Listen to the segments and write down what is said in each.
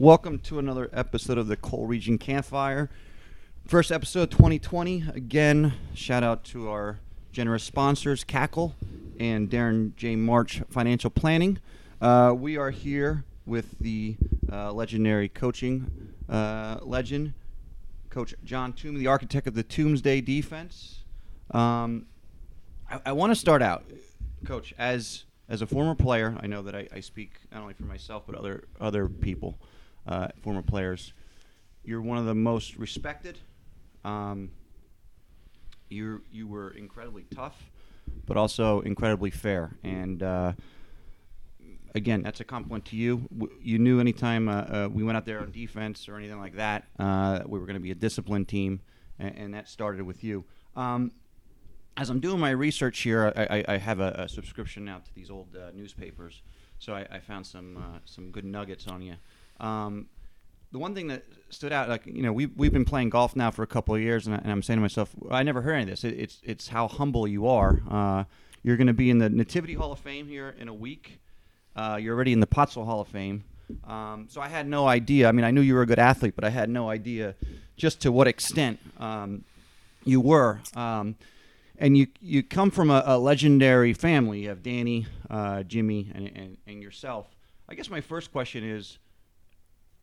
Welcome to another episode of the Coal Region Campfire. First episode 2020. Again, shout out to our generous sponsors, Cackle and Darren J. March Financial Planning. Uh, we are here with the uh, legendary coaching uh, legend, Coach John Toomey, the architect of the Toomsday defense. Um, I, I want to start out, Coach, as as a former player. I know that I, I speak not only for myself but other other people, uh, former players. You're one of the most respected. Um, you you were incredibly tough, but also incredibly fair. And uh, again, that's a compliment to you. You knew anytime uh, uh, we went out there on defense or anything like that, uh, we were going to be a disciplined team, and, and that started with you. Um, as I'm doing my research here, I, I, I have a, a subscription now to these old uh, newspapers, so I, I found some some good nuggets on you. Um, the one thing that stood out, like you know, we we've been playing golf now for a couple of years, and, I, I'm saying to myself, I never heard any of this. It, it's it's how humble you are. Uh, you're going to be in the Nativity Hall of Fame here in a week. Uh, you're already in the Pottsville Hall of Fame. Um, so I had no idea. I mean, I knew you were a good athlete, but I had no idea just to what extent um, you were. Um, and you you come from a, a legendary family. You have Danny, uh, Jimmy, and, and and yourself. I guess my first question is,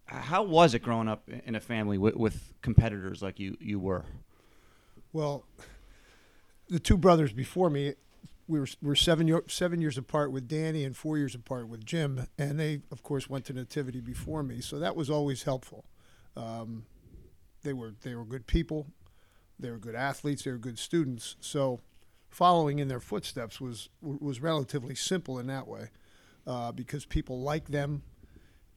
how was it growing up in a family with, with competitors like you you were? Well, the two brothers before me, we were, we were seven, year, seven years apart with Danny and four years apart with Jim. And they, of course, went to Nativity before me. So that was always helpful. Um, they, were, they were good people. They were good athletes. They were good students. So following in their footsteps was, was relatively simple in that way uh, because people liked them.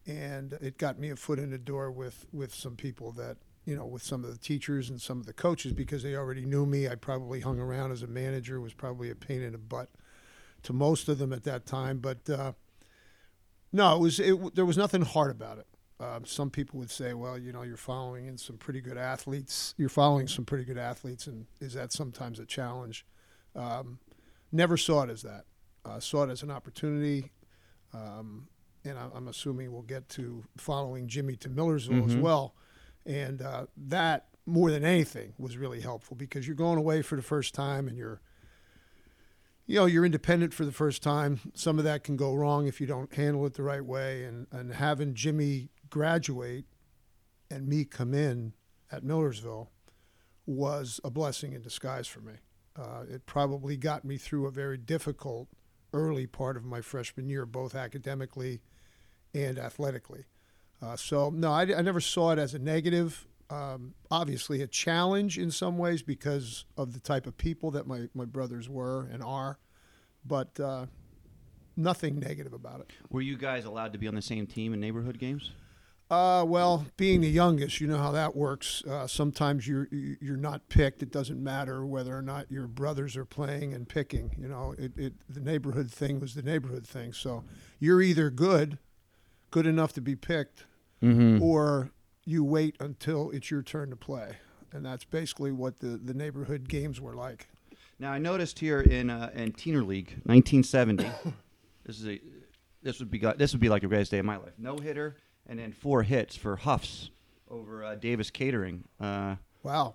And it got me a foot in the door with, with some people that you know, with some of the teachers and some of the coaches because they already knew me. I probably hung around as a manager, was probably a pain in the butt to most of them at that time. But uh, no, it was it, there was nothing hard about it. Um, some people would say, well, you know, you're following in some pretty good athletes. You're following some pretty good athletes, and is that sometimes a challenge? Um, never saw it as that. Uh, saw it as an opportunity. Um, and I, I'm assuming we'll get to following Jimmy to Millersville as Mhm. well. And uh, that, more than anything, was really helpful because you're going away for the first time and you're, you know, you're independent for the first time. Some of that can go wrong if you don't handle it the right way. And, and having Jimmy graduate and me come in at Millersville was a blessing in disguise for me. Uh, it probably got me through a very difficult early part of my freshman year, both academically and athletically. Uh, so no, I, I never saw it as a negative. Um, obviously, a challenge in some ways because of the type of people that my, my brothers were and are, but uh, nothing negative about it. Were you guys allowed to be on the same team in neighborhood games? Uh, well, being the youngest, you know how that works. Uh, sometimes you're you're not picked. It doesn't matter whether or not your brothers are playing and picking. You know, it, it the neighborhood thing was the neighborhood thing. So you're either good, good enough to be picked, Mm-hmm. or you wait until it's your turn to play. And that's basically what the, the neighborhood games were like. Now I noticed here in uh, in Teener League, 1970. this is a this would be this would be like the greatest day of my life. No hitter and then four hits for Huffs over uh, Davis Catering. Uh, Wow,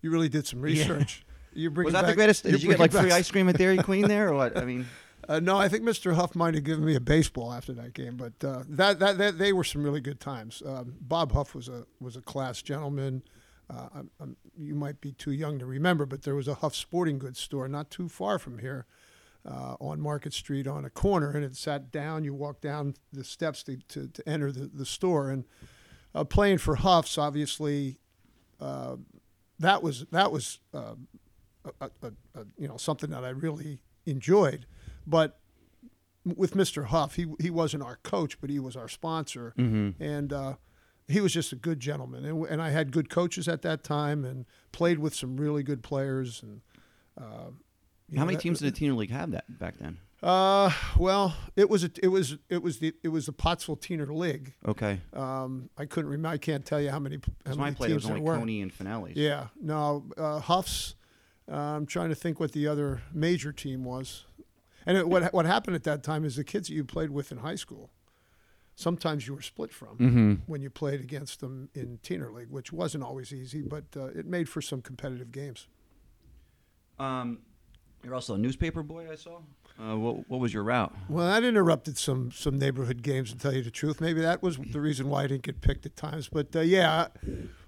you really did some research. You bring was that the greatest? Did you get like free ice cream at Dairy Queen there, or what? I mean, Uh, no, I think Mr. Huff might have given me a baseball after that game, but uh, that, that that they were some really good times. Um, Bob Huff was a was a class gentleman. Uh, I'm, I'm, you might be too young to remember, but there was a Huff Sporting Goods store not too far from here, uh, on Market Street on a corner, and it sat down. You walk down the steps to, to, to enter the, the store, and uh, playing for Huffs, obviously, uh, that was that was a, a, a, you know something that I really enjoyed. But with Mr. Huff, he he wasn't our coach, but he was our sponsor, Mm-hmm. and uh, he was just a good gentleman. And, and I had good coaches at that time, and played with some really good players. And uh, how know, many that- teams did the Teener League have that back then? Uh, well, it was a, it was it was the it was the Pottsville Teener League. Okay, Um, I couldn't remember. I can't tell you how many how many play teams was there only were. Coney and Finelli's. Yeah, no, uh, Huffs. Uh, I'm trying to think what the other major team was. And it, what what happened at that time is the kids that you played with in high school sometimes you were split from Mm-hmm. when you played against them in Teener League, which wasn't always easy, but uh, it made for some competitive games. Um, you're also a newspaper boy. I saw. Uh, what, what was your route? Well, that interrupted some some neighborhood games, to tell you the truth. Maybe that was the reason why I didn't get picked at times. But uh, yeah,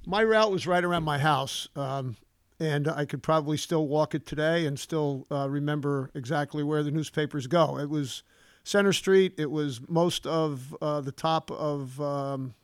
my route was right around my house, um, and I could probably still walk it today and still uh, remember exactly where the newspapers go. It was Center Street. It was most of uh, the top of, um,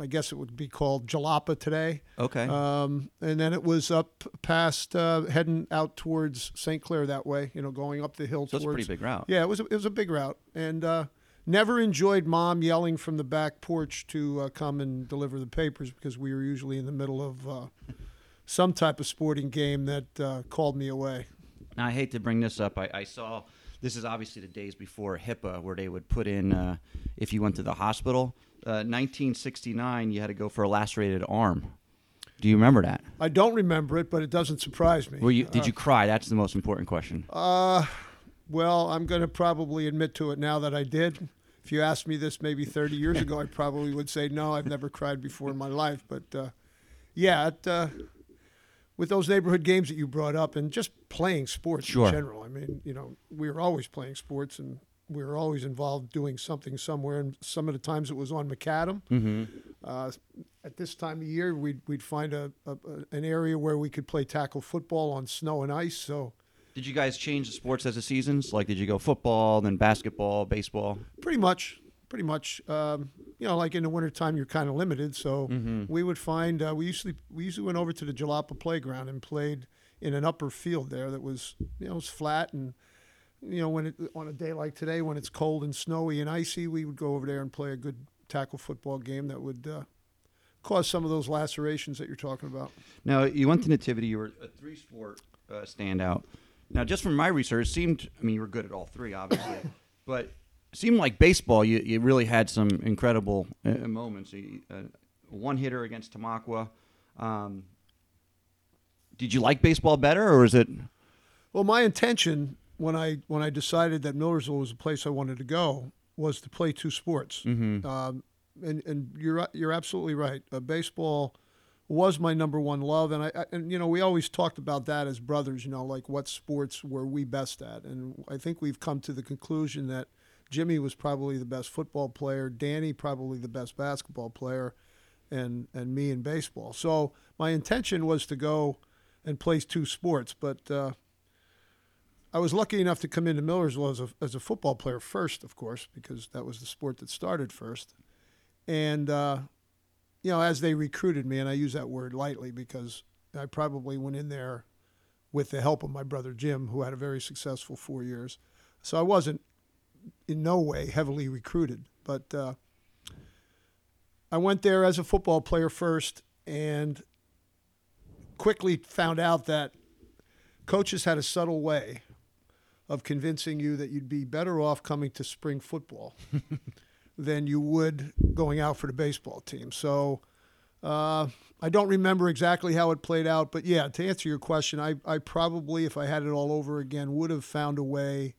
I guess it would be called Jalapa today. Okay. Um, and then it was up past uh, heading out towards St. Clair that way, you know, going up the hill so it's a pretty big route. Yeah, it was a, it was a big route, and uh, never enjoyed mom yelling from the back porch to uh, come and deliver the papers because we were usually in the middle of uh, some type of sporting game that uh, called me away. Now, I hate to bring this up. I, I saw this is obviously the days before HIPAA, where they would put in uh, if you went to the hospital. Uh, 1969, you had to go for a lacerated arm. Do you remember that? I don't remember it, but it doesn't surprise me. You, did you cry? That's the most important question. Uh, well, I'm going to probably admit to it now that I did. If you asked me this maybe 30 years ago, I probably would say no. I've never cried before in my life, but uh, yeah, it, uh, with those neighborhood games that you brought up, and just playing sports Sure. in general. I mean, you know, we were always playing sports, and we were always involved doing something somewhere. And some of the times it was on macadam. Mm-hmm. Uh, at this time of year, we'd we'd find a, a, a an area where we could play tackle football on snow and ice. So. Did you guys change the sports as the seasons? Like, did you go football, then basketball, baseball? Pretty much, pretty much. Um, you know, like in the wintertime, you're kind of limited. So Mm-hmm. we would find uh, we usually we usually went over to the Jalapa playground and played in an upper field there that was you know it was flat and you know when it on a day like today when it's cold and snowy and icy, we would go over there and play a good tackle football game that would uh, cause some of those lacerations that you're talking about. Now, you went to Nativity. You were a three-sport uh, standout. Now, just from my research, it seemed. I mean, you were good at all three, obviously, but seemed like baseball. You, you really had some incredible uh, moments. You, uh, one hitter against Tamaqua. Um, did you like baseball better, or is it? Well, my intention when I when I decided that Millersville was the place I wanted to go was to play two sports. Mm-hmm. Um, and and you're you're absolutely right. Uh, baseball was my number one love, and I, I and you know we always talked about that as brothers. You know, like what sports were we best at, and I think we've come to the conclusion that Jimmy was probably the best football player, Danny probably the best basketball player, and and me in baseball. So my intention was to go and play two sports, but. Uh, I was lucky enough to come into Millersville as a, as a football player first, of course, because that was the sport that started first. And, uh, you know, as they recruited me, and I use that word lightly because I probably went in there with the help of my brother Jim, who had a very successful four years. So I wasn't in no way heavily recruited. But uh, I went there as a football player first and quickly found out that coaches had a subtle way of convincing you that you'd be better off coming to spring football than you would going out for the baseball team. So uh, I don't remember exactly how it played out, but yeah, to answer your question, I, I probably, if I had it all over again, would have found a way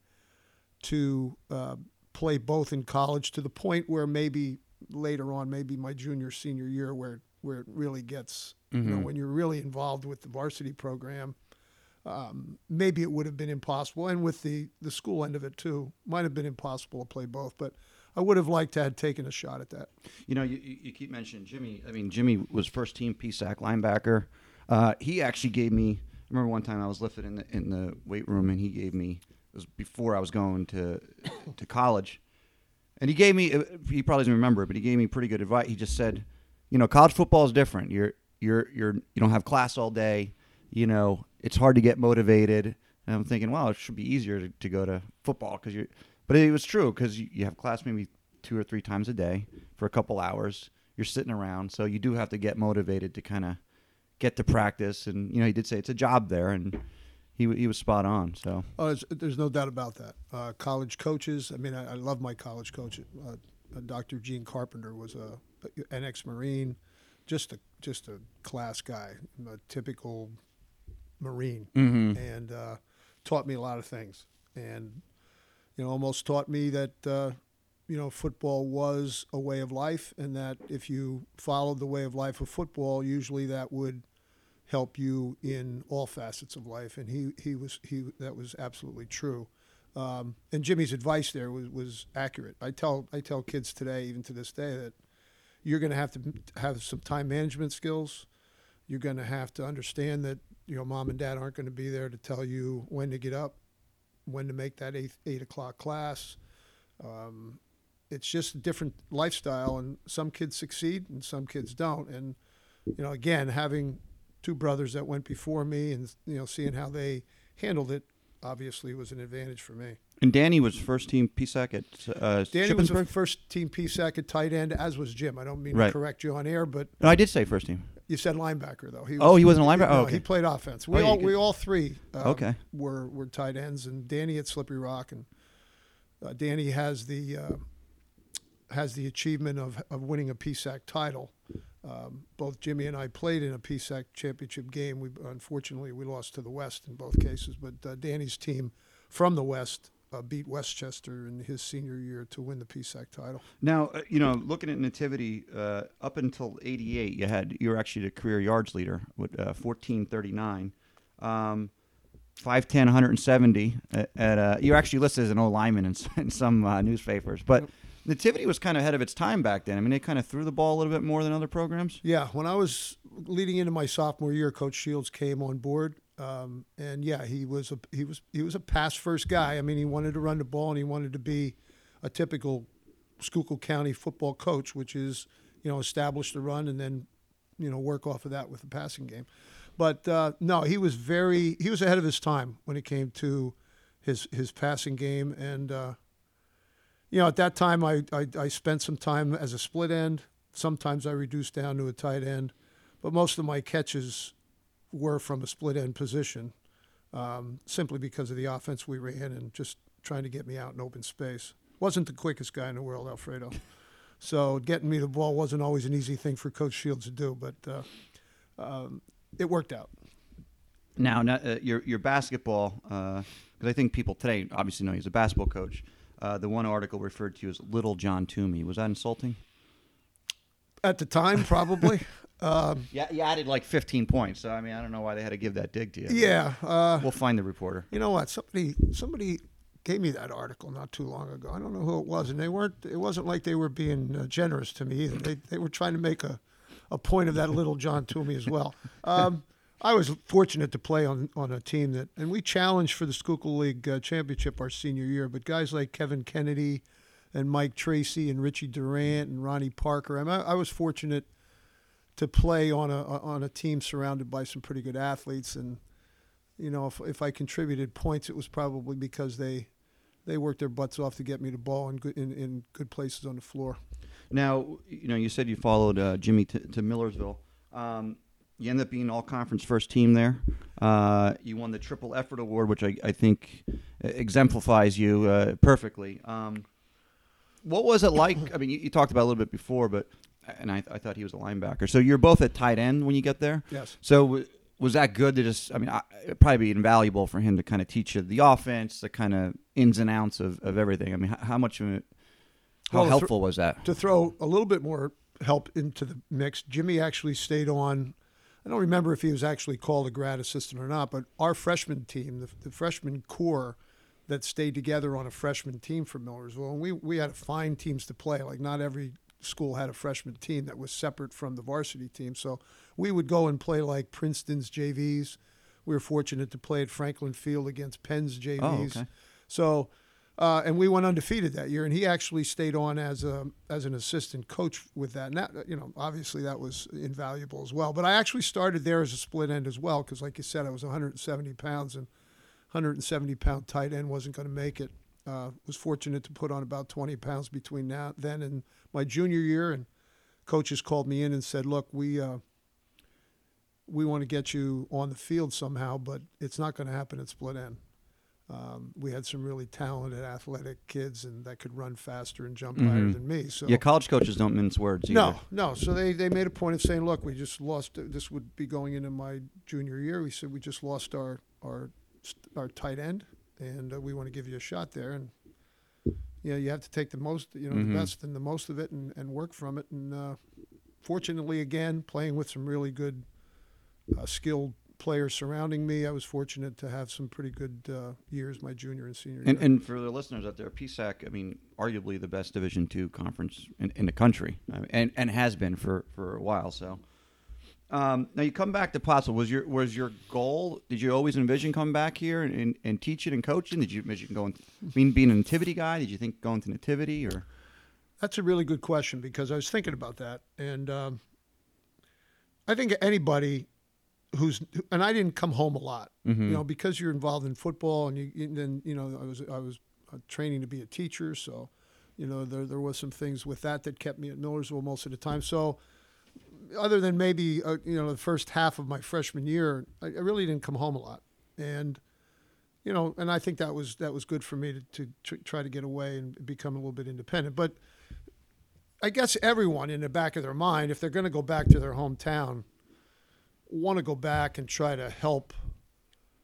to uh, play both in college to the point where maybe later on, maybe my junior, senior year, where, where it really gets, you know, Mhm. when you're really involved with the varsity program um, maybe it would have been impossible, and with the the school end of it too, might have been impossible to play both. But I would have liked to have taken a shot at that. You know, you, you you keep mentioning Jimmy. I mean, Jimmy was first team PSAC linebacker. Uh, he actually gave me. I remember one time I was lifted in the in the weight room, and he gave me. It was before I was going to to college, and he gave me. uh, He probably doesn't remember but he gave me pretty good advice. He just said, you know, college football is different. You're you're you're you don't have class all day. You know, it's hard to get motivated. And I'm thinking, well, it should be easier to, to go to football because you're. But it was true because you, you have class maybe two or three times a day for a couple hours. You're sitting around, so you do have to get motivated to kind of get to practice. And you know, he did say it's a job there, and he he was spot on. So Oh, there's, no doubt about that. Uh, college coaches. I mean, I, I love my college coach. Uh, uh, Dr. Gene Carpenter was a an ex-marine, just a just a class guy, a typical marine. mm-hmm. and uh, taught me a lot of things. And you know, almost taught me that uh, you know, football was a way of life, and that if you followed the way of life of football, usually that would help you in all facets of life. And he, he was he that was absolutely true. Um, and Jimmy's advice there was, was accurate. I tell I tell kids today, even to this day, that you're going to have to have some time management skills. You're going to have to understand that your mom and dad aren't going to be there to tell you when to get up, when to make that eight eight o'clock class. Um, it's just a different lifestyle, and some kids succeed and some kids don't. And you know, again, having two brothers that went before me, and you know, seeing how they handled it, obviously was an advantage for me. And Danny was first team PSAC at uh, Danny was Shippensburg? first team PSAC at tight end, as was Jim. I don't mean Right. to correct you on air, but No, I did say first team. you said linebacker though. He Oh, he wasn't a linebacker? Oh, No, okay. he played offense. We Oh, all we all three uh, Okay. were were tight ends, and Danny at Slippery Rock, and uh, Danny has the uh, has the achievement of of winning a PSAC title. Um, both Jimmy and I played in a PSAC championship game. We unfortunately we lost to the West in both cases, but uh, Danny's team from the West uh, beat West Chester in his senior year to win the PSAC title. Now, uh, you know, looking at Nativity, uh, up until '88, you had you were actually the career yards leader with uh, 1439, um, 5'10", 170. At, at uh, you're actually listed as an old lineman in, in some uh, newspapers, but Yep. Nativity was kind of ahead of its time back then. I mean, they kind of threw the ball a little bit more than other programs. Yeah, when I was leading into my sophomore year, Coach Shields came on board, um, and yeah, he was a he was he was a pass first guy. I mean, he wanted to run the ball and he wanted to be a typical Schuylkill County football coach, which is you know establish the run and then you know work off of that with the passing game. But uh, no, he was very he was ahead of his time when it came to his his passing game and. Uh, you know, at that time, I, I, I spent some time as a split end. Sometimes I reduced down to a tight end, but most of my catches were from a split end position, um, simply because of the offense we ran and just trying to get me out in open space. Wasn't the quickest guy in the world, Alfredo. So getting me the ball wasn't always an easy thing for Coach Shields to do, but uh, um, it worked out. Now, uh, your your basketball, because I think people today obviously know he's a basketball coach. Uh, the one article referred to as Little John Toomey. Was that insulting? At the time, probably. um, Yeah, you added like 15 points. So I mean, I don't know why they had to give that dig to you. yeah. Uh, We'll find the reporter. You know what? Somebody somebody gave me that article not too long ago. I don't know who it was, and they weren't. It wasn't like they were being uh, generous to me either. They they were trying to make a, a point of that little John Toomey as well. Um, I was fortunate to play on on a team that, and we challenged for the Schuylkill League uh, championship our senior year. But guys like Kevin Kennedy, and Mike Tracy, and Richie Durant, and Ronnie Parker. I, I, was fortunate to play on a on a team surrounded by some pretty good athletes and you know, if, if I contributed points, it was probably because they they worked their butts off to get me the ball in good, in, in good places on the floor. Now, you know, you said you followed uh, Jimmy to, to Millersville. Um, you end up being all conference first team there. Uh, you won the triple effort award, which I, I think exemplifies you uh, perfectly. Um, what was it like? I mean, you, you talked about it a little bit before, but and I, I thought he was a linebacker. So you're both at tight end when you get there. Yes. So w- was that good to just? I mean, I, it'd probably be invaluable for him to kind of teach you the offense, the kind of ins and outs of, of everything. I mean, how, how much of it? How Well, helpful was that? To throw a little bit more help into the mix, Jimmy actually stayed on. I don't remember if he was actually called a grad assistant or not, but our freshman team, the, the freshman core that stayed together on a freshman team for Millersville, and we, we had fine teams to play. Like, not every school had a freshman team that was separate from the varsity team. So we would go and play like Princeton's JVs. We were fortunate to play at Franklin Field against Penn's JVs. Oh, okay. So, uh, and we went undefeated that year, and he actually stayed on as a as an assistant coach with that. And that, you know, obviously that was invaluable as well. But I actually started there as a split end as well, because like you said, I was 170 pounds, and 170 pound tight end wasn't going to make it. Uh, was fortunate to put on about 20 pounds between now then and my junior year, and coaches called me in and said, "Look, we." Uh, we want to get you on the field somehow, but it's not going to happen at split end. Um, we had some really talented, athletic kids, and that could run faster and jump higher Mhm. than me. So Yeah, college coaches don't mince words. Either. no, no. So they, they made a point of saying, look, we just lost. This would be going into my junior year. We said we just lost our our our tight end, and uh, we want to give you a shot there. And you know, you have to take the most, you know, Mhm. the best and the most of it, and, and work from it. And uh, fortunately, again, playing with some really good, uh, skilled players surrounding me, I was fortunate to have some pretty good uh, years my junior and senior And, year. and for the listeners out there, PSAC, I mean, arguably the best Division two conference in, in the country, I mean, and and has been for, for a while. So, um, now you come back to Pottsville. Was your was your goal? Did you always envision coming back here and, and, and teaching and coaching? Did you envision going? I mean, being a nativity guy? Did you think going to nativity or? That's a really good question because I was thinking about that, and um, I think anybody who's and I didn't come home a lot, Mhm. you know, because you're involved in football, and you and then you know I was I was uh, training to be a teacher, so you know there there was some things with that that kept me at Millersville most of the time. So other than maybe uh, you know the first half of my freshman year, I, I really didn't come home a lot, and you know, and I think that was that was good for me to, to tr- try to get away and become a little bit independent. But I guess everyone in the back of their mind, if they're going to go back to their hometown, want to go back and try to help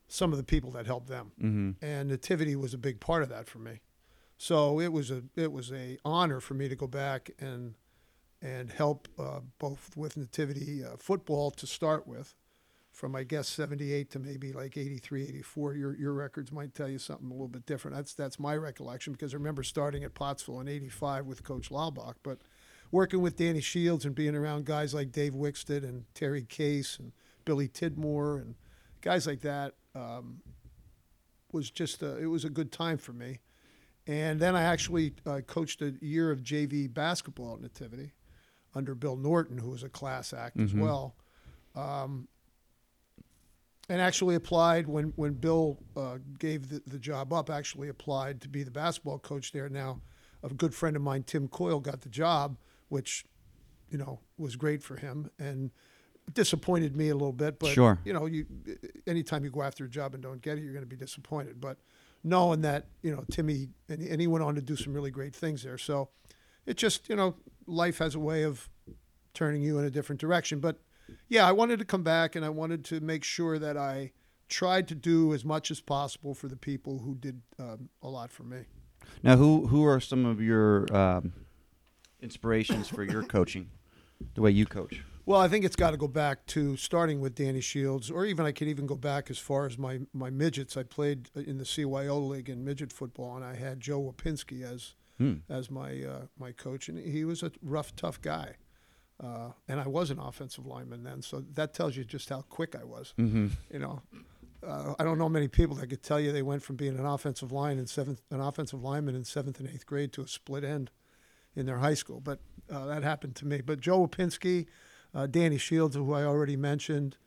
some of the people that helped them. Mm-hmm. And nativity was a big part of that for me. So it was a it was a honor for me to go back and and help uh, both with nativity uh, football to start with, from I guess 78 to maybe like 83, 84. Your your records might tell you something a little bit different. That's that's my recollection because I remember starting at Pottsville in 85 with Coach Laubach, but working with Danny Shields and being around guys like Dave Wixted and Terry Case and Billy Tidmore and guys like that um, was just a, it was a good time for me. And then I actually uh, coached a year of JV basketball at Nativity under Bill Norton, who was a class act as Mhm. well. Um, and actually applied when, when Bill uh, gave the, the job up, actually applied to be the basketball coach there. Now, a good friend of mine, Tim Coyle, got the job, which, you know, was great for him and disappointed me a little bit. But, Sure. you know, you anytime you go after a job and don't get it, you're going to be disappointed. But knowing that, you know, Timmy, and, and he went on to do some really great things there. So it just, you know, life has a way of turning you in a different direction. But yeah, I wanted to come back and I wanted to make sure that I tried to do as much as possible for the people who did um, a lot for me. Now, who who are some of your um, inspirations for your coaching, the way you coach? Well, I think it's got to go back to starting with Danny Shields, or even I could even go back as far as my, my midgets. I played in the CYO league in midget football, and I had Joe Wapinski as Hmm. as my uh, my coach, and he was a rough, tough guy. Uh, and I was an offensive lineman then, so that tells you just how quick I was. Mm-hmm. You know, uh, I don't know many people that could tell you they went from being an offensive line in seventh, an offensive lineman in seventh and eighth grade to a split end in their high school. But uh, that happened to me. But Joe Wapinski, uh, Danny Shields, who I already mentioned,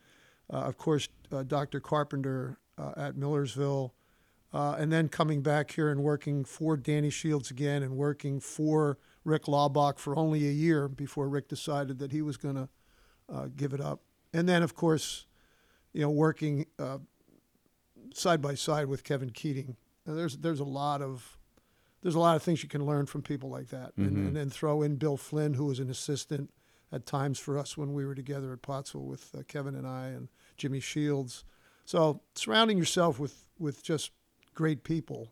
uh, of course, uh, Dr. Carpenter uh, at Millersville, and then coming back here and working for Danny Shields again and working for Rick Laubach for only a year before Rick decided that he was going to give it up. And then, of course, you know, working side by side with Kevin Keating. And there's there's a lot of there's a lot of things you can learn from people like that, and, Mhm. and then throw in Bill Flynn, who was an assistant at times for us when we were together at Pottsville with uh, Kevin and I and Jimmy Shields. So surrounding yourself with with just great people,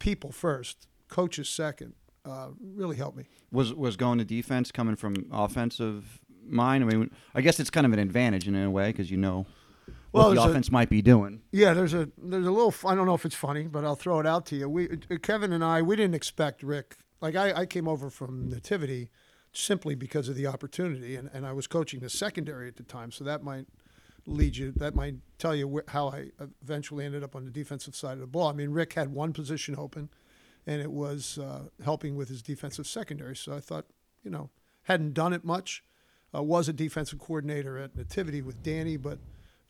people first, coaches second, uh, really helped me. Was was going to defense coming from offensive mind? I mean, I guess it's kind of an advantage in a way because you know what Well, the there's a- offense might be doing. Yeah, there's a there's a little. I don't know if it's funny, but I'll throw it out to you. We Kevin and I we didn't expect Rick. Like I, I came over from Nativity simply because of the opportunity, and, and I was coaching the secondary at the time, so that might lead you. That might tell you wh- how I eventually ended up on the defensive side of the ball. I mean, Rick had one position open, and it was uh, helping with his defensive secondary. So I thought, you know, hadn't done it much. Uh, was a defensive coordinator at Nativity with Danny, but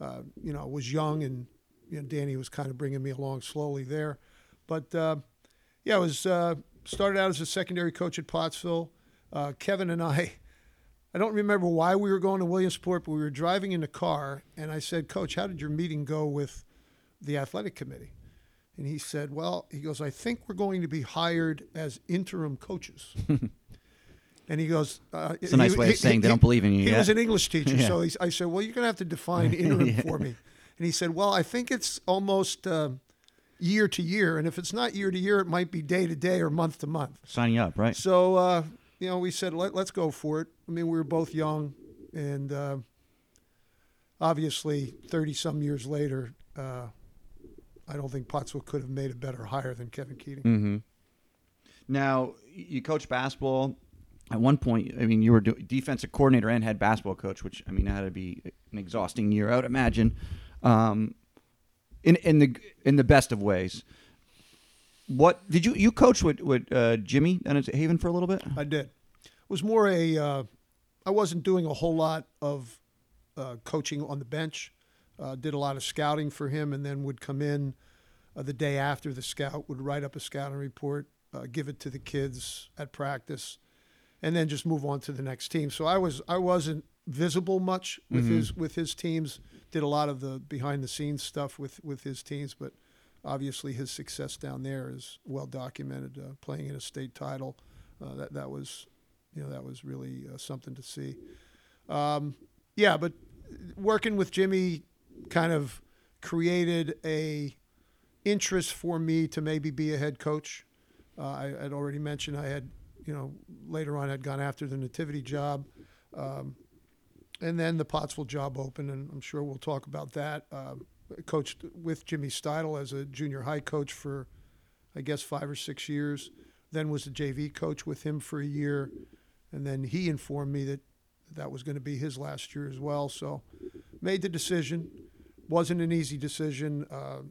uh, you know, was young and you know, Danny was kind of bringing me along slowly there. But uh, yeah, I was uh, started out as a secondary coach at Pottsville. Uh, Kevin and I, I don't remember why we were going to Williamsport, but we were driving in the car, and I said, "Coach, how did your meeting go with the athletic committee?" And he said, "Well, he goes, I think we're going to be hired as interim coaches." and he goes, uh, It's a nice he- way of he- saying they don't believe in you He yet. was an English teacher, Yeah. so he's, I said, "Well, you're going to have to define interim for me." And he said, "Well, I think it's almost." Uh, year to year, and if it's not year to year, it might be day to day or month to month. Signing up, right? So uh, you know, we said Let, us go for it. I mean, we were both young, and uh, obviously, thirty some years later, uh, I don't think Pottsville could have made a better hire than Kevin Keating. Mm-hmm. Now, you coach basketball. At one point, I mean, you were defensive coordinator and head basketball coach, which I mean, had to be an exhausting year. I would imagine, um, in in the in the best of ways. What did you you coach with with uh, Jimmy down at Haven for a little bit? I did. It was more a. Uh, I wasn't doing a whole lot of uh, coaching on the bench. Uh, did a lot of scouting for him, and then would come in uh, the day after the scout would write up a scouting report, uh, give it to the kids at practice, and then just move on to the next team. So I was I wasn't visible much with mm-hmm. his with his teams. Did a lot of the behind the scenes stuff with with his teams, but obviously his success down there is well documented. Uh, playing in a state title, uh, that that was, you know, that was really uh, something to see. Um, yeah, but working with Jimmy kind of created a interest for me to maybe be a head coach. Uh, I had already mentioned I had, you know, later on I'd gone after the nativity job. Um, and then the Pottsville job opened, and I'm sure we'll talk about that. Um, coached with Jimmy Steidel as a junior high coach for, I guess, five or six years. Then was a JV coach with him for a year, and then he informed me that that was going to be his last year as well. So, made the decision. wasn't an easy decision. Uh,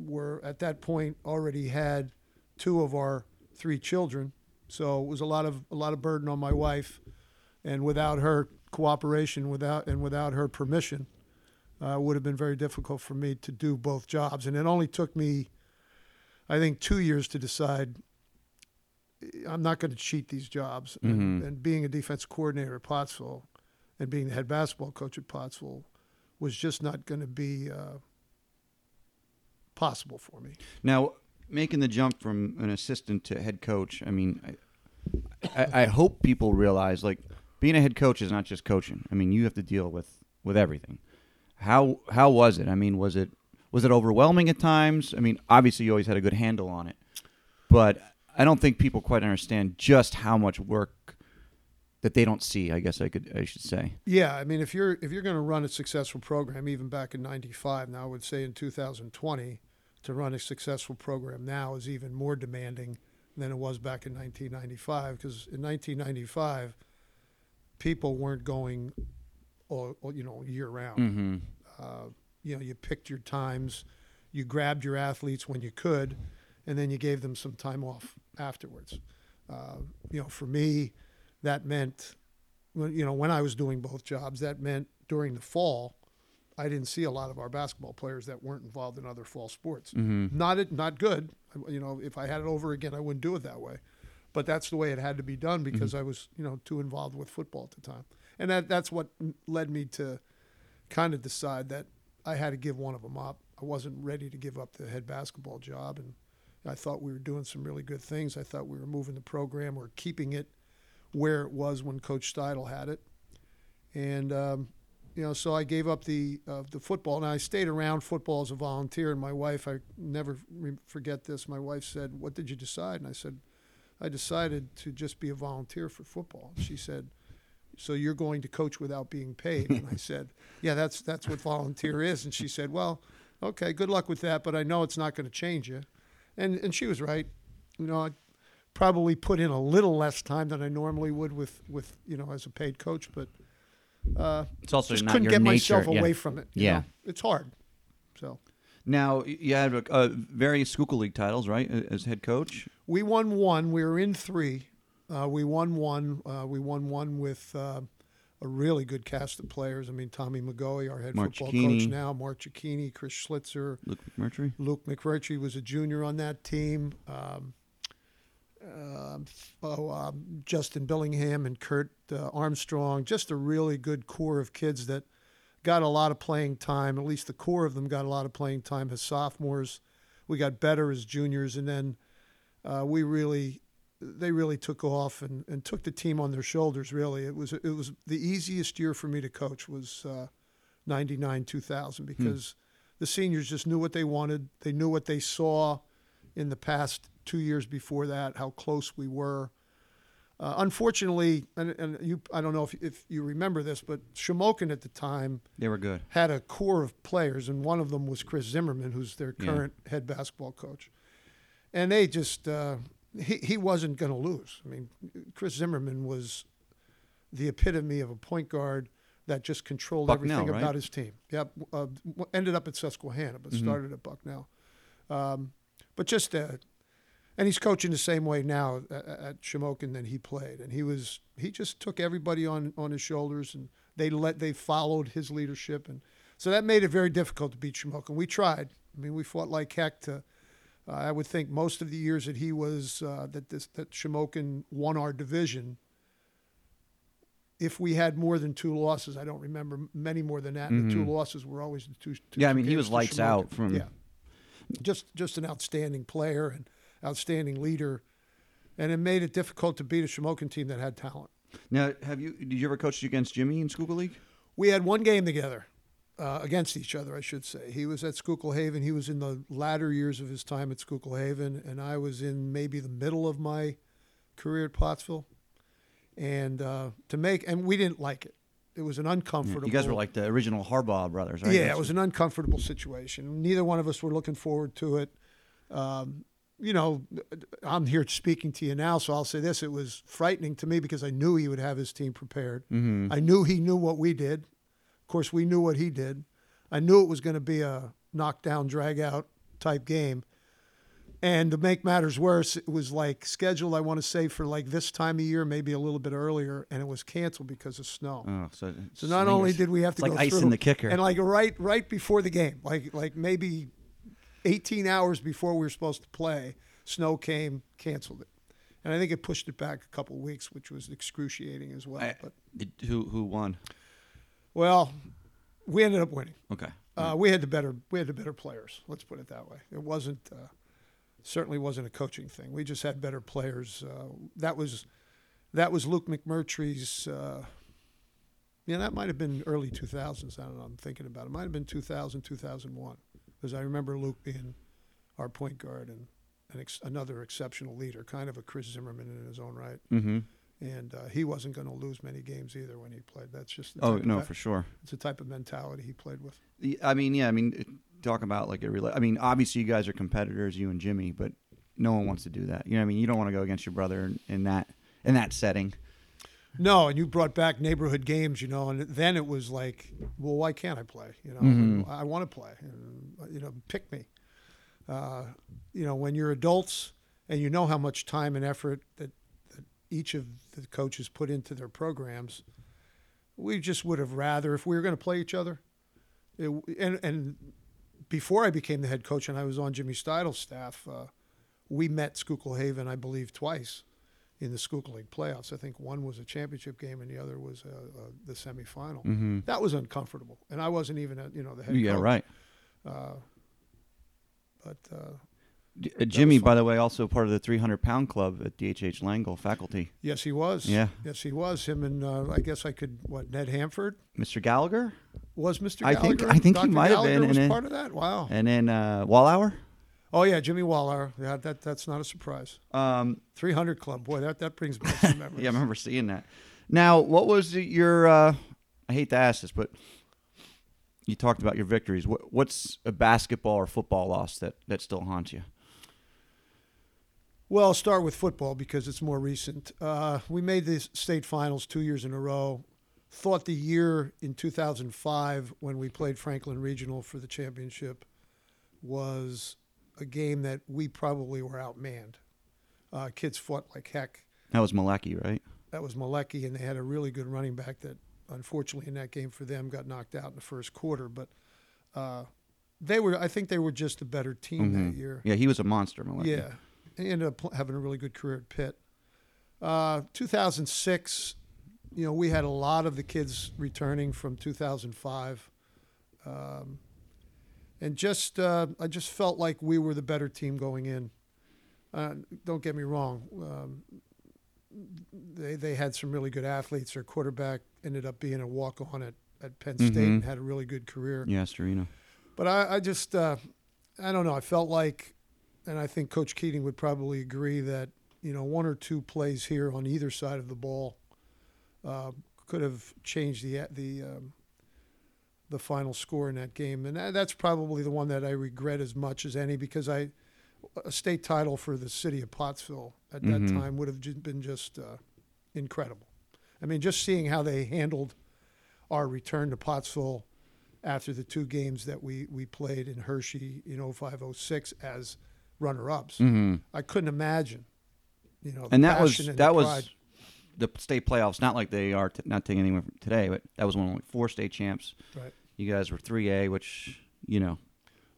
we're at that point already had two of our three children, so it was a lot of a lot of burden on my wife, and without her cooperation, without and without her permission, uh, would have been very difficult for me to do both jobs. And it only took me, I think, two years to decide I'm not going to cheat these jobs. Mm-hmm. And, and, being a defense coordinator at Pottsville and being the head basketball coach at Pottsville was just not going to be uh, possible for me. Now, making the jump from an assistant to head coach, I mean, I, I, I hope people realize like being a head coach is not just coaching. I mean, you have to deal with with everything. How how was it? I mean, was it was it overwhelming at times? I mean, obviously you always had a good handle on it, but I don't think people quite understand just how much work that they don't see. I guess I could I should say. Yeah, I mean, if you're if you're going to run a successful program, even back in '95, now I would say in 2020, to run a successful program now is even more demanding than it was back in 1995. Because in 1995, people weren't going all, you know year round. Mm-hmm. Uh, you know, you picked your times, you grabbed your athletes when you could, and then you gave them some time off afterwards. Uh, you know, for me, that meant, you know, when I was doing both jobs, that meant during the fall, I didn't see a lot of our basketball players that weren't involved in other fall sports. Mm-hmm. Not it, not good. You know, if I had it over again, I wouldn't do it that way. But that's the way it had to be done because mm-hmm. I was, you know, too involved with football at the time and that that's what led me to kind of decide that I had to give one of them up. I wasn't ready to give up the head basketball job, and I thought we were doing some really good things. I thought we were moving the program or keeping it where it was when Coach Steidel had it, and um, you know, so I gave up the uh, the football, and I stayed around football as a volunteer. And my wife, I never forget this. My wife said, "What did you decide?" And I said, "I decided to just be a volunteer for football." She said so you're going to coach without being paid and i said yeah that's that's what volunteer is and she said well okay good luck with that but i know it's not going to change you and and she was right you know i probably put in a little less time than i normally would with with you know as a paid coach but uh, it's also just not couldn't your get nature. myself yeah. away from it yeah know? it's hard so now you had uh, various Schuylkill League titles, right, as head coach? We won one. We were in three. Uh, we won one. Uh, we won one with uh, a really good cast of players. I mean, Tommy McGoey, our head Mark football Cicchini. coach now, Mark Cicchini, Chris Schlitzer, Luke McMurtry. Luke McMurtry was a junior on that team. Um, uh, oh, um, Justin Billingham and Kurt uh, Armstrong, just a really good core of kids that got a lot of playing time. At least the core of them got a lot of playing time as sophomores. We got better as juniors, and then uh, we really they really took off and, and took the team on their shoulders. Really, it was it was the easiest year for me to coach was uh, 99 2000 hmm. because the seniors just knew what they wanted. They knew what they saw in the past two years before that, how close we were. Uh, unfortunately, and, and you, I don't know if, if you remember this, but Shamokin at the time They were good. had a core of players, and one of them was Chris Zimmerman, who's their Yeah. current head basketball coach. And they just, uh, he, he wasn't going to lose. I mean, Chris Zimmerman was the epitome of a point guard that just controlled Bucknell, everything right? about his team. Yep. Uh, ended up at Susquehanna, but Mhm. started at Bucknell. Um, but just, uh, and he's coaching the same way now at, at Shamokin than he played. And he was, he just took everybody on, on his shoulders and they let, they followed his leadership. And so that made it very difficult to beat Shamokin. We tried. I mean, we fought like heck to, uh, I would think most of the years that he was, uh, that this, that Shamokin won our division, if we had more than two losses, I don't remember many more than that. And the two losses were always the two. two Yeah, I mean, he was lights out from- Yeah, just just an outstanding player and outstanding leader, and it made it difficult to beat a Shamokin team that had talent. Now, have you? Did you ever coach against Jimmy in Schuylkill League? We had one game together, uh, against each other, I should say. He was at Schuylkill Haven. He was in the latter years of his time at Schuylkill Haven, and I was in maybe the middle of my career at Pottsville. And uh, to make, and we didn't like it. It was an uncomfortable. You guys were like the original Harbaugh brothers, right? Yeah, it was an uncomfortable situation. Neither one of us were looking forward to it. Um, you know, I'm here speaking to you now, so I'll say this: it was frightening to me because I knew he would have his team prepared. Mhm. I knew he knew what we did. Of course, we knew what he did. I knew it was going to be a knockdown, drag out type game. And to make matters worse, it was like scheduled, I want to say, for like this time of year, maybe a little bit earlier, and it was canceled because of snow. Oh, so, So not only did we have to like go ice through, in the kicker. and like right right before the game, like like maybe 18 hours before we were supposed to play, snow came, canceled it, and I think it pushed it back a couple weeks, which was excruciating as well. I- but Did- who who won? well, we ended up winning. Okay. Uh, we had the better we had the better players. Let's put it that way. It wasn't uh, certainly wasn't a coaching thing. We just had better players. Uh, that was that was Luke McMurtry's. Uh, yeah, that might have been early 2000s. I don't know. I'm thinking about it. It might have been 2000, 2001, because I remember Luke being our point guard and an ex- another exceptional leader, kind of a Chris Zimmerman in his own right. Mm-hmm. And uh, he wasn't going to lose many games either when he played. That's just the Oh no, for sure. it's the type of mentality he played with. I mean, yeah, I mean, it- talk about like a real. I mean, obviously you guys are competitors, you and Jimmy, but no one wants to do that. You know, what I mean, you don't want to go against your brother in, in that in that setting. No, and you brought back neighborhood games, you know, and then it was like, well, why can't I play? You know, Mhm. I want to play, and, you know, pick me. Uh, you know, when you're adults and you know how much time and effort that, that each of the coaches put into their programs, we just would have rather, if we were going to play each other, it, and and before I became the head coach and I was on Jimmy Steidel's staff, uh, we met Schuylkill Haven, I believe, twice in the Schuylkill League playoffs. I think one was a championship game and the other was uh, uh, the semifinal. Mm-hmm. That was uncomfortable, and I wasn't even, a, you know, the head Yeah, coach. right. Uh, but uh, Jimmy, by the way, also part of the 300 pound club at DHH Lengel faculty. yes, he was. Yeah. Yes, he was. Him and uh, I guess I could what Ned Hamford Mr. Gallagher, was Mr. Gallagher. I think- I think he Dr. might have been, Was and then- part of that. Wow. and then uh, Wallauer. Oh yeah, Jimmy Waller. Yeah, that that's not a surprise. Um, 300 club. Boy, that that brings back some memories. yeah, I remember seeing that. Now, what was your? Uh, I hate to ask this, but you talked about your victories. What, what's a basketball or football loss that that still haunts you? Well, I'll start with football because it's more recent. Uh, we made the state finals two years in a row. Thought the year in 2005 when we played Franklin Regional for the championship was a game that we probably were outmanned. Uh, kids fought like heck. That was Malecki, right? That was Malecki, and they had a really good running back that, unfortunately, in that game for them, got knocked out in the first quarter. But uh, they were, I think, they were just a better team that Mhm. year. Yeah, he was a monster, Malecki. Yeah, he ended up having a really good career at Pitt. Uh, 2006, you know, we had a lot of the kids returning from 2005, um, and just uh, I just felt like we were the better team going in. Uh, don't get me wrong. Um, they they had some really good athletes. Their quarterback ended up being a walk on at, at Penn State Mhm. and had a really good career. Yeah, Storino. But I, I just, uh, I don't know. I felt like, and I think Coach Keating would probably agree that you know one or two plays here on either side of the ball uh, could have changed the the um, the final score in that game, and that's probably the one that I regret as much as any because I a state title for the city of Pottsville at that Mhm. time would have been just uh, incredible. I mean, just seeing how they handled our return to Pottsville after the two games that we, we played in Hershey in 0506 as runner ups. Mm-hmm. I couldn't imagine, you know, the And that was and that was. The state playoffs. Not like they are t- not taking anyone from today, but that was one of only four state champs. Right. You guys were three A, which you know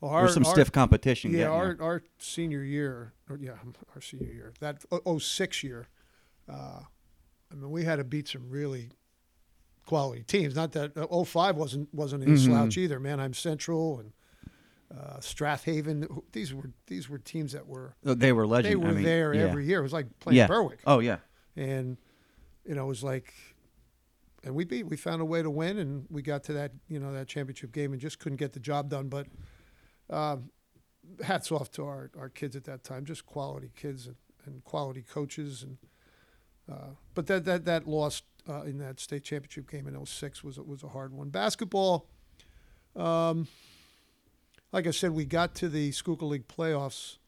Well, there's some stiff competition. Yeah, our, there. our senior year, or yeah, our senior year, that 06 year, uh, I mean, we had to beat some really quality teams. Not that uh, 05 wasn't wasn't any Mhm. slouch either. Manheim Central and uh, Strath Haven. These were these were teams that were Oh, they were legend. they were I mean, there yeah. every year. It was like playing Yeah. Berwick, Oh yeah. and you know, it was like. And we beat. We found a way to win, and we got to that, you know, that championship game, and just couldn't get the job done. But um, hats off to our, our kids at that time, just quality kids and, and quality coaches. And uh, but that that that loss uh, in that state championship game in 06 was was a hard one. Basketball, um, like I said, we got to the Schuylkill League playoffs,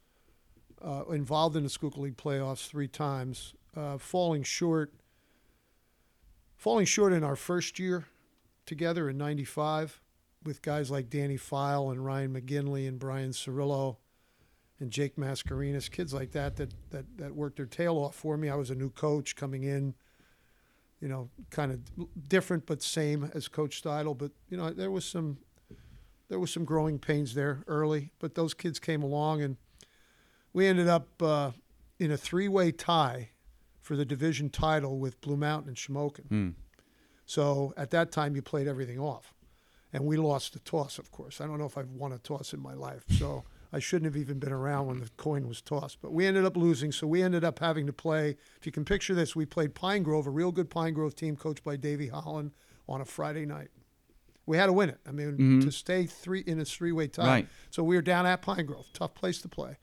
uh, involved in the Schuylkill League playoffs three times, uh, falling short. Falling short in our first year together in '95 with guys like Danny File and Ryan McGinley and Brian Cirillo and Jake Mascarenas, kids like that, that that that worked their tail off for me. I was a new coach coming in, you know, kind of different but same as Coach Steidel. But you know, there was some there was some growing pains there early. But those kids came along, and we ended up uh, in a three-way tie for the division title with Blue Mountain and Shamokin. Mm. So at that time, you played everything off. And we lost the toss, of course. I don't know if I've won a toss in my life. So I shouldn't have even been around when the coin was tossed. But we ended up losing. So we ended up having to play. If you can picture this, we played Pine Grove, a real good Pine Grove team coached by Davey Holland, on a Friday night. We had to win it. I mean, Mhm. to stay three in a three-way tie. Right. So we were down at Pine Grove, tough place to play.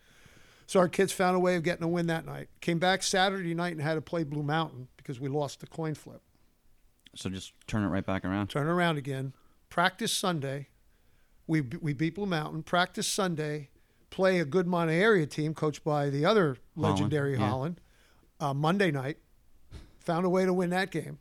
So our kids found a way of getting a win that night. Came back Saturday night and had to play Blue Mountain because we lost the coin flip. So just turn it right back around. Turn around again. Practice Sunday. We we beat Blue Mountain. Practice Sunday. Play a good Monte area team coached by the other Holland, legendary yeah. Holland. Uh, Monday night. Found a way to win that game.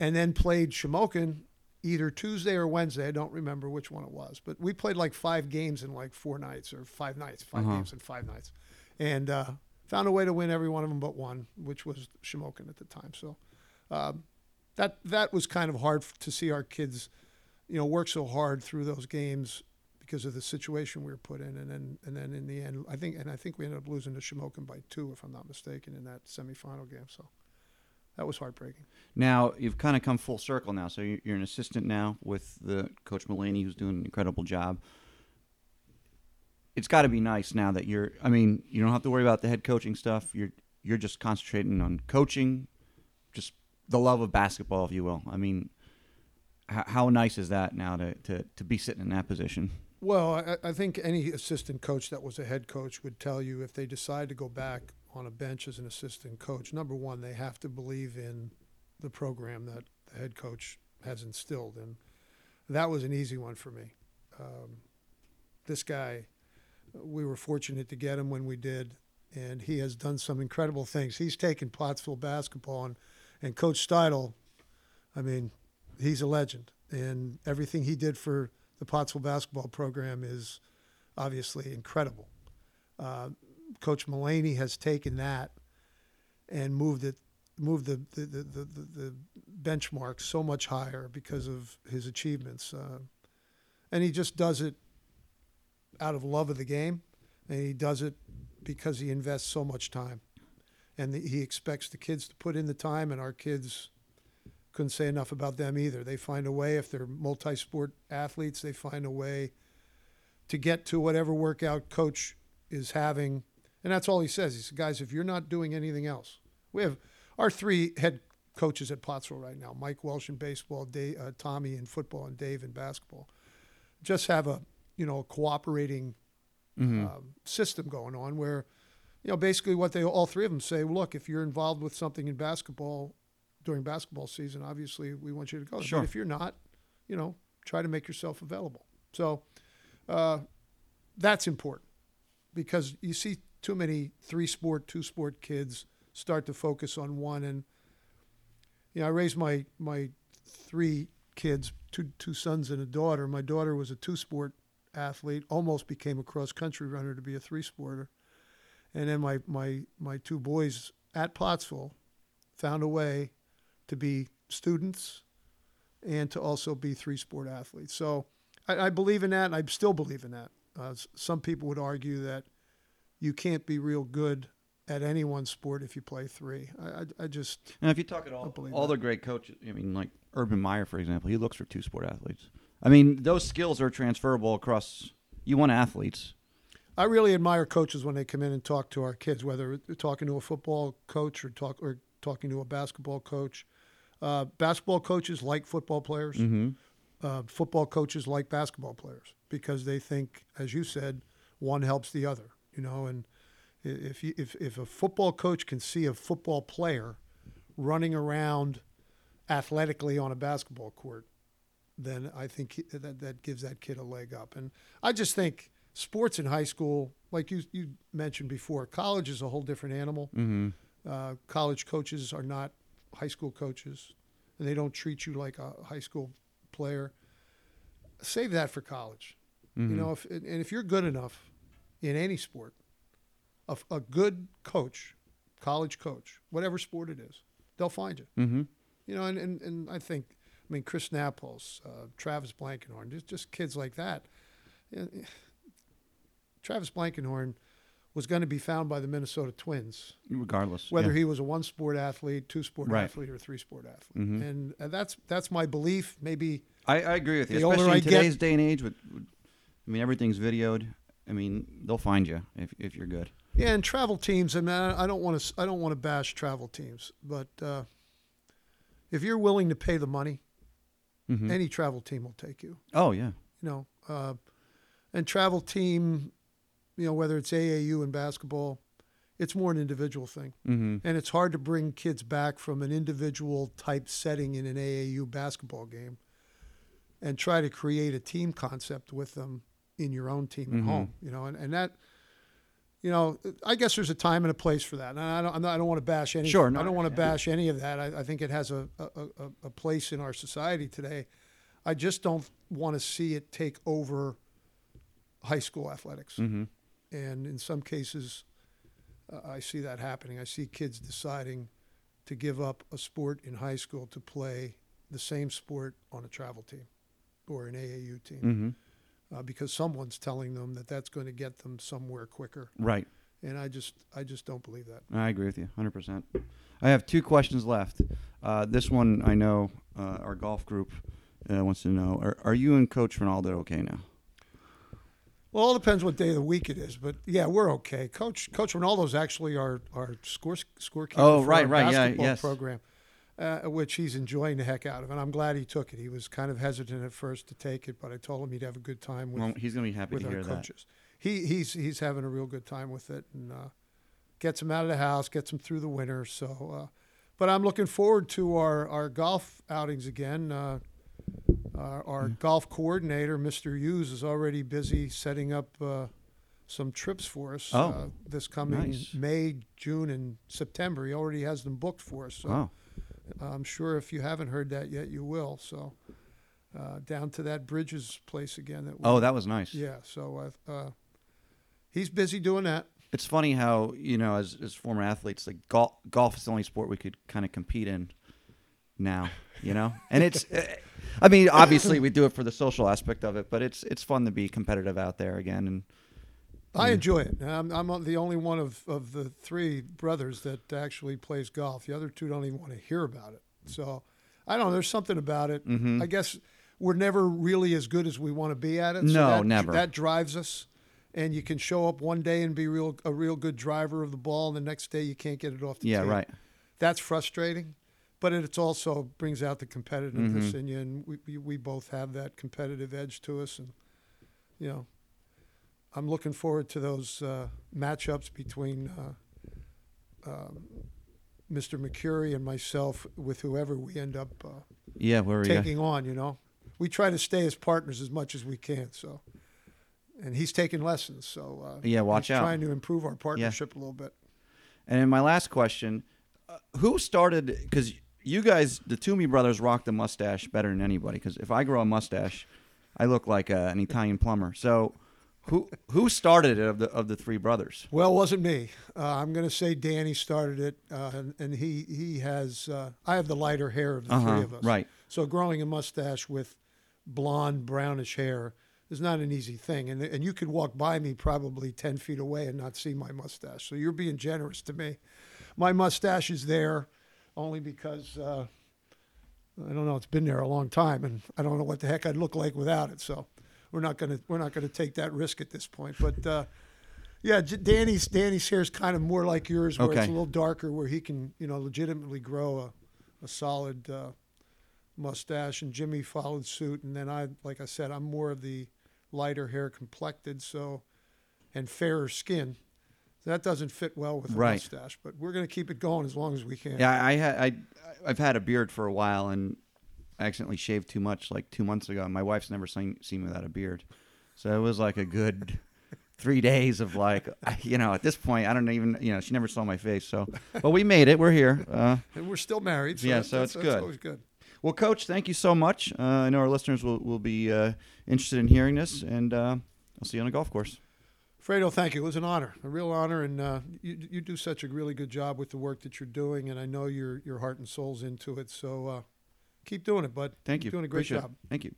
And then played Shamokin either Tuesday or Wednesday. I don't remember which one it was, but we played like five games in like four nights or five nights, 5 Uh-huh. games in five nights, and uh, found a way to win every one of them but one, which was Shamokin at the time. So um, that that was kind of hard to see our kids, you know, work so hard through those games because of the situation we were put in, and then and then in the end, I think and I think we ended up losing to Shamokin by two, if I'm not mistaken, in that semifinal game. So that was heartbreaking. Now you've kind of come full circle now. So you- you're an assistant now with the coach Mullaney, who's doing an incredible job. It's got to be nice now that you're. I mean, you don't have to worry about the head coaching stuff. You're you're just concentrating on coaching, just the love of basketball, if you will. I mean, how, how nice is that now to, to to be sitting in that position? Well, I, I think any assistant coach that was a head coach would tell you if they decide to go back on a bench as an assistant coach, number one, they have to believe in the program that the head coach has instilled. And that was an easy one for me. Um, this guy, we were fortunate to get him when we did, and he has done some incredible things. He's taken Pottsville basketball, and, and Coach Steidel, I mean, he's a legend. And everything he did for the Pottsville basketball program is obviously incredible. Uh, Coach Mullaney has taken that and moved it, moved the the, the, the, the, benchmark so much higher because of his achievements, uh, and he just does it out of love of the game, and he does it because he invests so much time, and the, he expects the kids to put in the time, and our kids couldn't say enough about them either. They find a way if they're multi-sport athletes, they find a way to get to whatever workout coach is having, and that's all he says. He says, "Guys, if you're not doing anything else, we have our three head coaches at Pottsville right now: Mike Welsh in baseball, Dave, uh, Tommy in football, and Dave in basketball. Just have a you know, a cooperating Mhm. um, system going on where, you know, basically what they all three of them say, look, if you're involved with something in basketball during basketball season, obviously we want you to go. Sure. But if you're not, you know, try to make yourself available. So uh, that's important because you see too many three sport, two sport kids start to focus on one. And you know, I raised my my three kids, two two sons and a daughter. My daughter was a two sport athlete, almost became a cross country runner to be a three sporter. And then my, my, my two boys at Pottsville found a way to be students and to also be three sport athletes. So I, I believe in that, and I still believe in that. Uh, some people would argue that you can't be real good at any one sport if you play three. I, I, I just, And if you talk at all, all that. the great coaches, I mean, like Urban Meyer, for example, he looks for two sport athletes. I mean, those skills are transferable across. You want athletes. I really admire coaches when they come in and talk to our kids, whether they're talking to a football coach or talk or talking to a basketball coach. Uh, basketball coaches like football players. Mm-hmm. Uh, football coaches like basketball players because they think, as you said, one helps the other. You know, and if you, if if a football coach can see a football player running around athletically on a basketball court, then I think he- that that gives that kid a leg up. And I just think sports in high school, like you you mentioned before, college is a whole different animal. Mm-hmm. Uh, college coaches are not high school coaches, and they don't treat you like a high school player. Save that for college. Mm-hmm. You know, if and if you're good enough in any sport, a, a good coach, college coach, whatever sport it is, they'll find you. Mm-hmm. You know, and, and, and I think, I mean, Chris Naples, uh, Travis Blankenhorn, just, just kids like that. Travis Blankenhorn was going to be found by the Minnesota Twins, Regardless, whether yeah. he was a one sport athlete, two sport Right. athlete, or three sport athlete. Mhm. And uh, that's that's my belief. Maybe I, I agree with you, especially in get- today's day and age. With, with- I mean, everything's videoed. I mean, they'll find you if if you're good. yeah. And travel teams. I mean, I don't want to I don't want to bash travel teams, but uh, if you're willing to pay the money, Mhm. any travel team will take you. oh yeah. you know, uh, and travel team, you know, whether it's AAU in basketball, it's more an individual thing. Mm-hmm. And it's hard to bring kids back from an individual type setting in an AAU basketball game and try to create a team concept with them in your own team at home, you know, and, and that, you know, I guess there's a time and a place for that. And I don't, I don't want to bash any, Sure, no, I don't want to bash any of that. I, I think it has a, a, a, a place in our society today. I just don't want to see it take over high school athletics. Mm-hmm. And in some cases, uh, I see that happening. I see kids deciding to give up a sport in high school to play the same sport on a travel team or an AAU team Mm-hmm. Uh, because someone's telling them that that's going to get them somewhere quicker. Right. And I just, I just don't believe that. I agree with you 100%. I have two questions left. Uh, this one, I know uh, our golf group uh, wants to know are, are you and Coach Ronaldo okay now? Well, it all depends what day of the week it is, but yeah, we're okay. Coach Coach Ronaldo's actually our our score scorekeeper. Oh, for right, our right, yeah, yes. program, uh, which he's enjoying the heck out of, and I'm glad he took it. He was kind of hesitant at first to take it, but I told him he'd have a good time with well, he's going to be happy with to hear that. coaches. He he's he's having a real good time with it, and uh, gets him out of the house, gets him through the winter. So, uh, but I'm looking forward to our our golf outings again. Uh, our, our Hmm. golf coordinator, Mr. Hughes, is already busy setting up uh, some trips for us Oh, uh, this coming nice. May, June, and September. He already has them booked for us. So Wow. I'm sure if you haven't heard that yet, you will. So uh, down to that Bridges place again. That we, Oh, that was nice. yeah. So uh, uh, he's busy doing that. It's funny how, you know, as, as former athletes, like golf, golf is the only sport we could kind of compete in now, you know? And it's, eh, I mean, obviously we do it for the social aspect of it, but it's it's fun to be competitive out there again. And I enjoy it. I'm, I'm the only one of, of the three brothers that actually plays golf. The other two don't even want to hear about it. So I don't know. There's something about it. Mhm. I guess we're never really as good as we want to be at it. so No, that, never. That drives us. And you can show up one day and be real a real good driver of the ball, and the next day you can't get it off the yeah, tee. right. That's frustrating, but it also brings out the competitiveness Mhm. in you, and we we both have that competitive edge to us, and you know, I'm looking forward to those uh, matchups between uh, um, Mr. McCurry and myself with whoever we end up uh, Yeah, where are you? taking on. You know, we try to stay as partners as much as we can. So, and he's taking lessons. So uh, Yeah, watch he's out. Trying to improve our partnership a little bit. And then my last question: uh, Who started? Because you guys, the Toomey brothers, rock the mustache better than anybody. Because if I grow a mustache, I look like uh, an Italian plumber. So, who who started it of the of the three brothers? Well, it wasn't me. Uh, I'm going to say Danny started it, uh, and, and he he has. Uh, I have the lighter hair of the Uh-huh, three of us. right. So growing a mustache with blonde brownish hair is not an easy thing, and and you could walk by me probably ten feet away and not see my mustache. So you're being generous to me. My mustache is there only because. Uh, I don't know. It's been there a long time, and I don't know what the heck I'd look like without it. So, we're not gonna we're not gonna take that risk at this point. But uh, yeah, J- Danny's Danny's hair is kind of more like yours, where it's a little darker, where he can you know legitimately grow a, a solid uh, mustache. And Jimmy followed suit, and then I, like I said, I'm more of the lighter hair complected, so and fairer skin. That doesn't fit well with a Right. mustache, but we're going to keep it going as long as we can. Yeah, I had I I've had a beard for a while and I accidentally shaved too much like two months ago. And my wife's never seen seen me without a beard, so it was like a good three days of like you know at this point I don't even you know she never saw my face. So, but we made it. We're here. Uh, And we're still married, so Yeah, that's, so it's good. always good. well, Coach, thank you so much. Uh, I know our listeners will will be uh, interested in hearing this, and uh, I'll see you on the golf course. Fredo, thank you. It was an honor, a real honor, and uh, you you do such a really good job with the work that you're doing, and I know your your heart and soul's into it. So uh, keep doing it, bud. Thank you. You're doing a great Appreciate it. job. Thank you.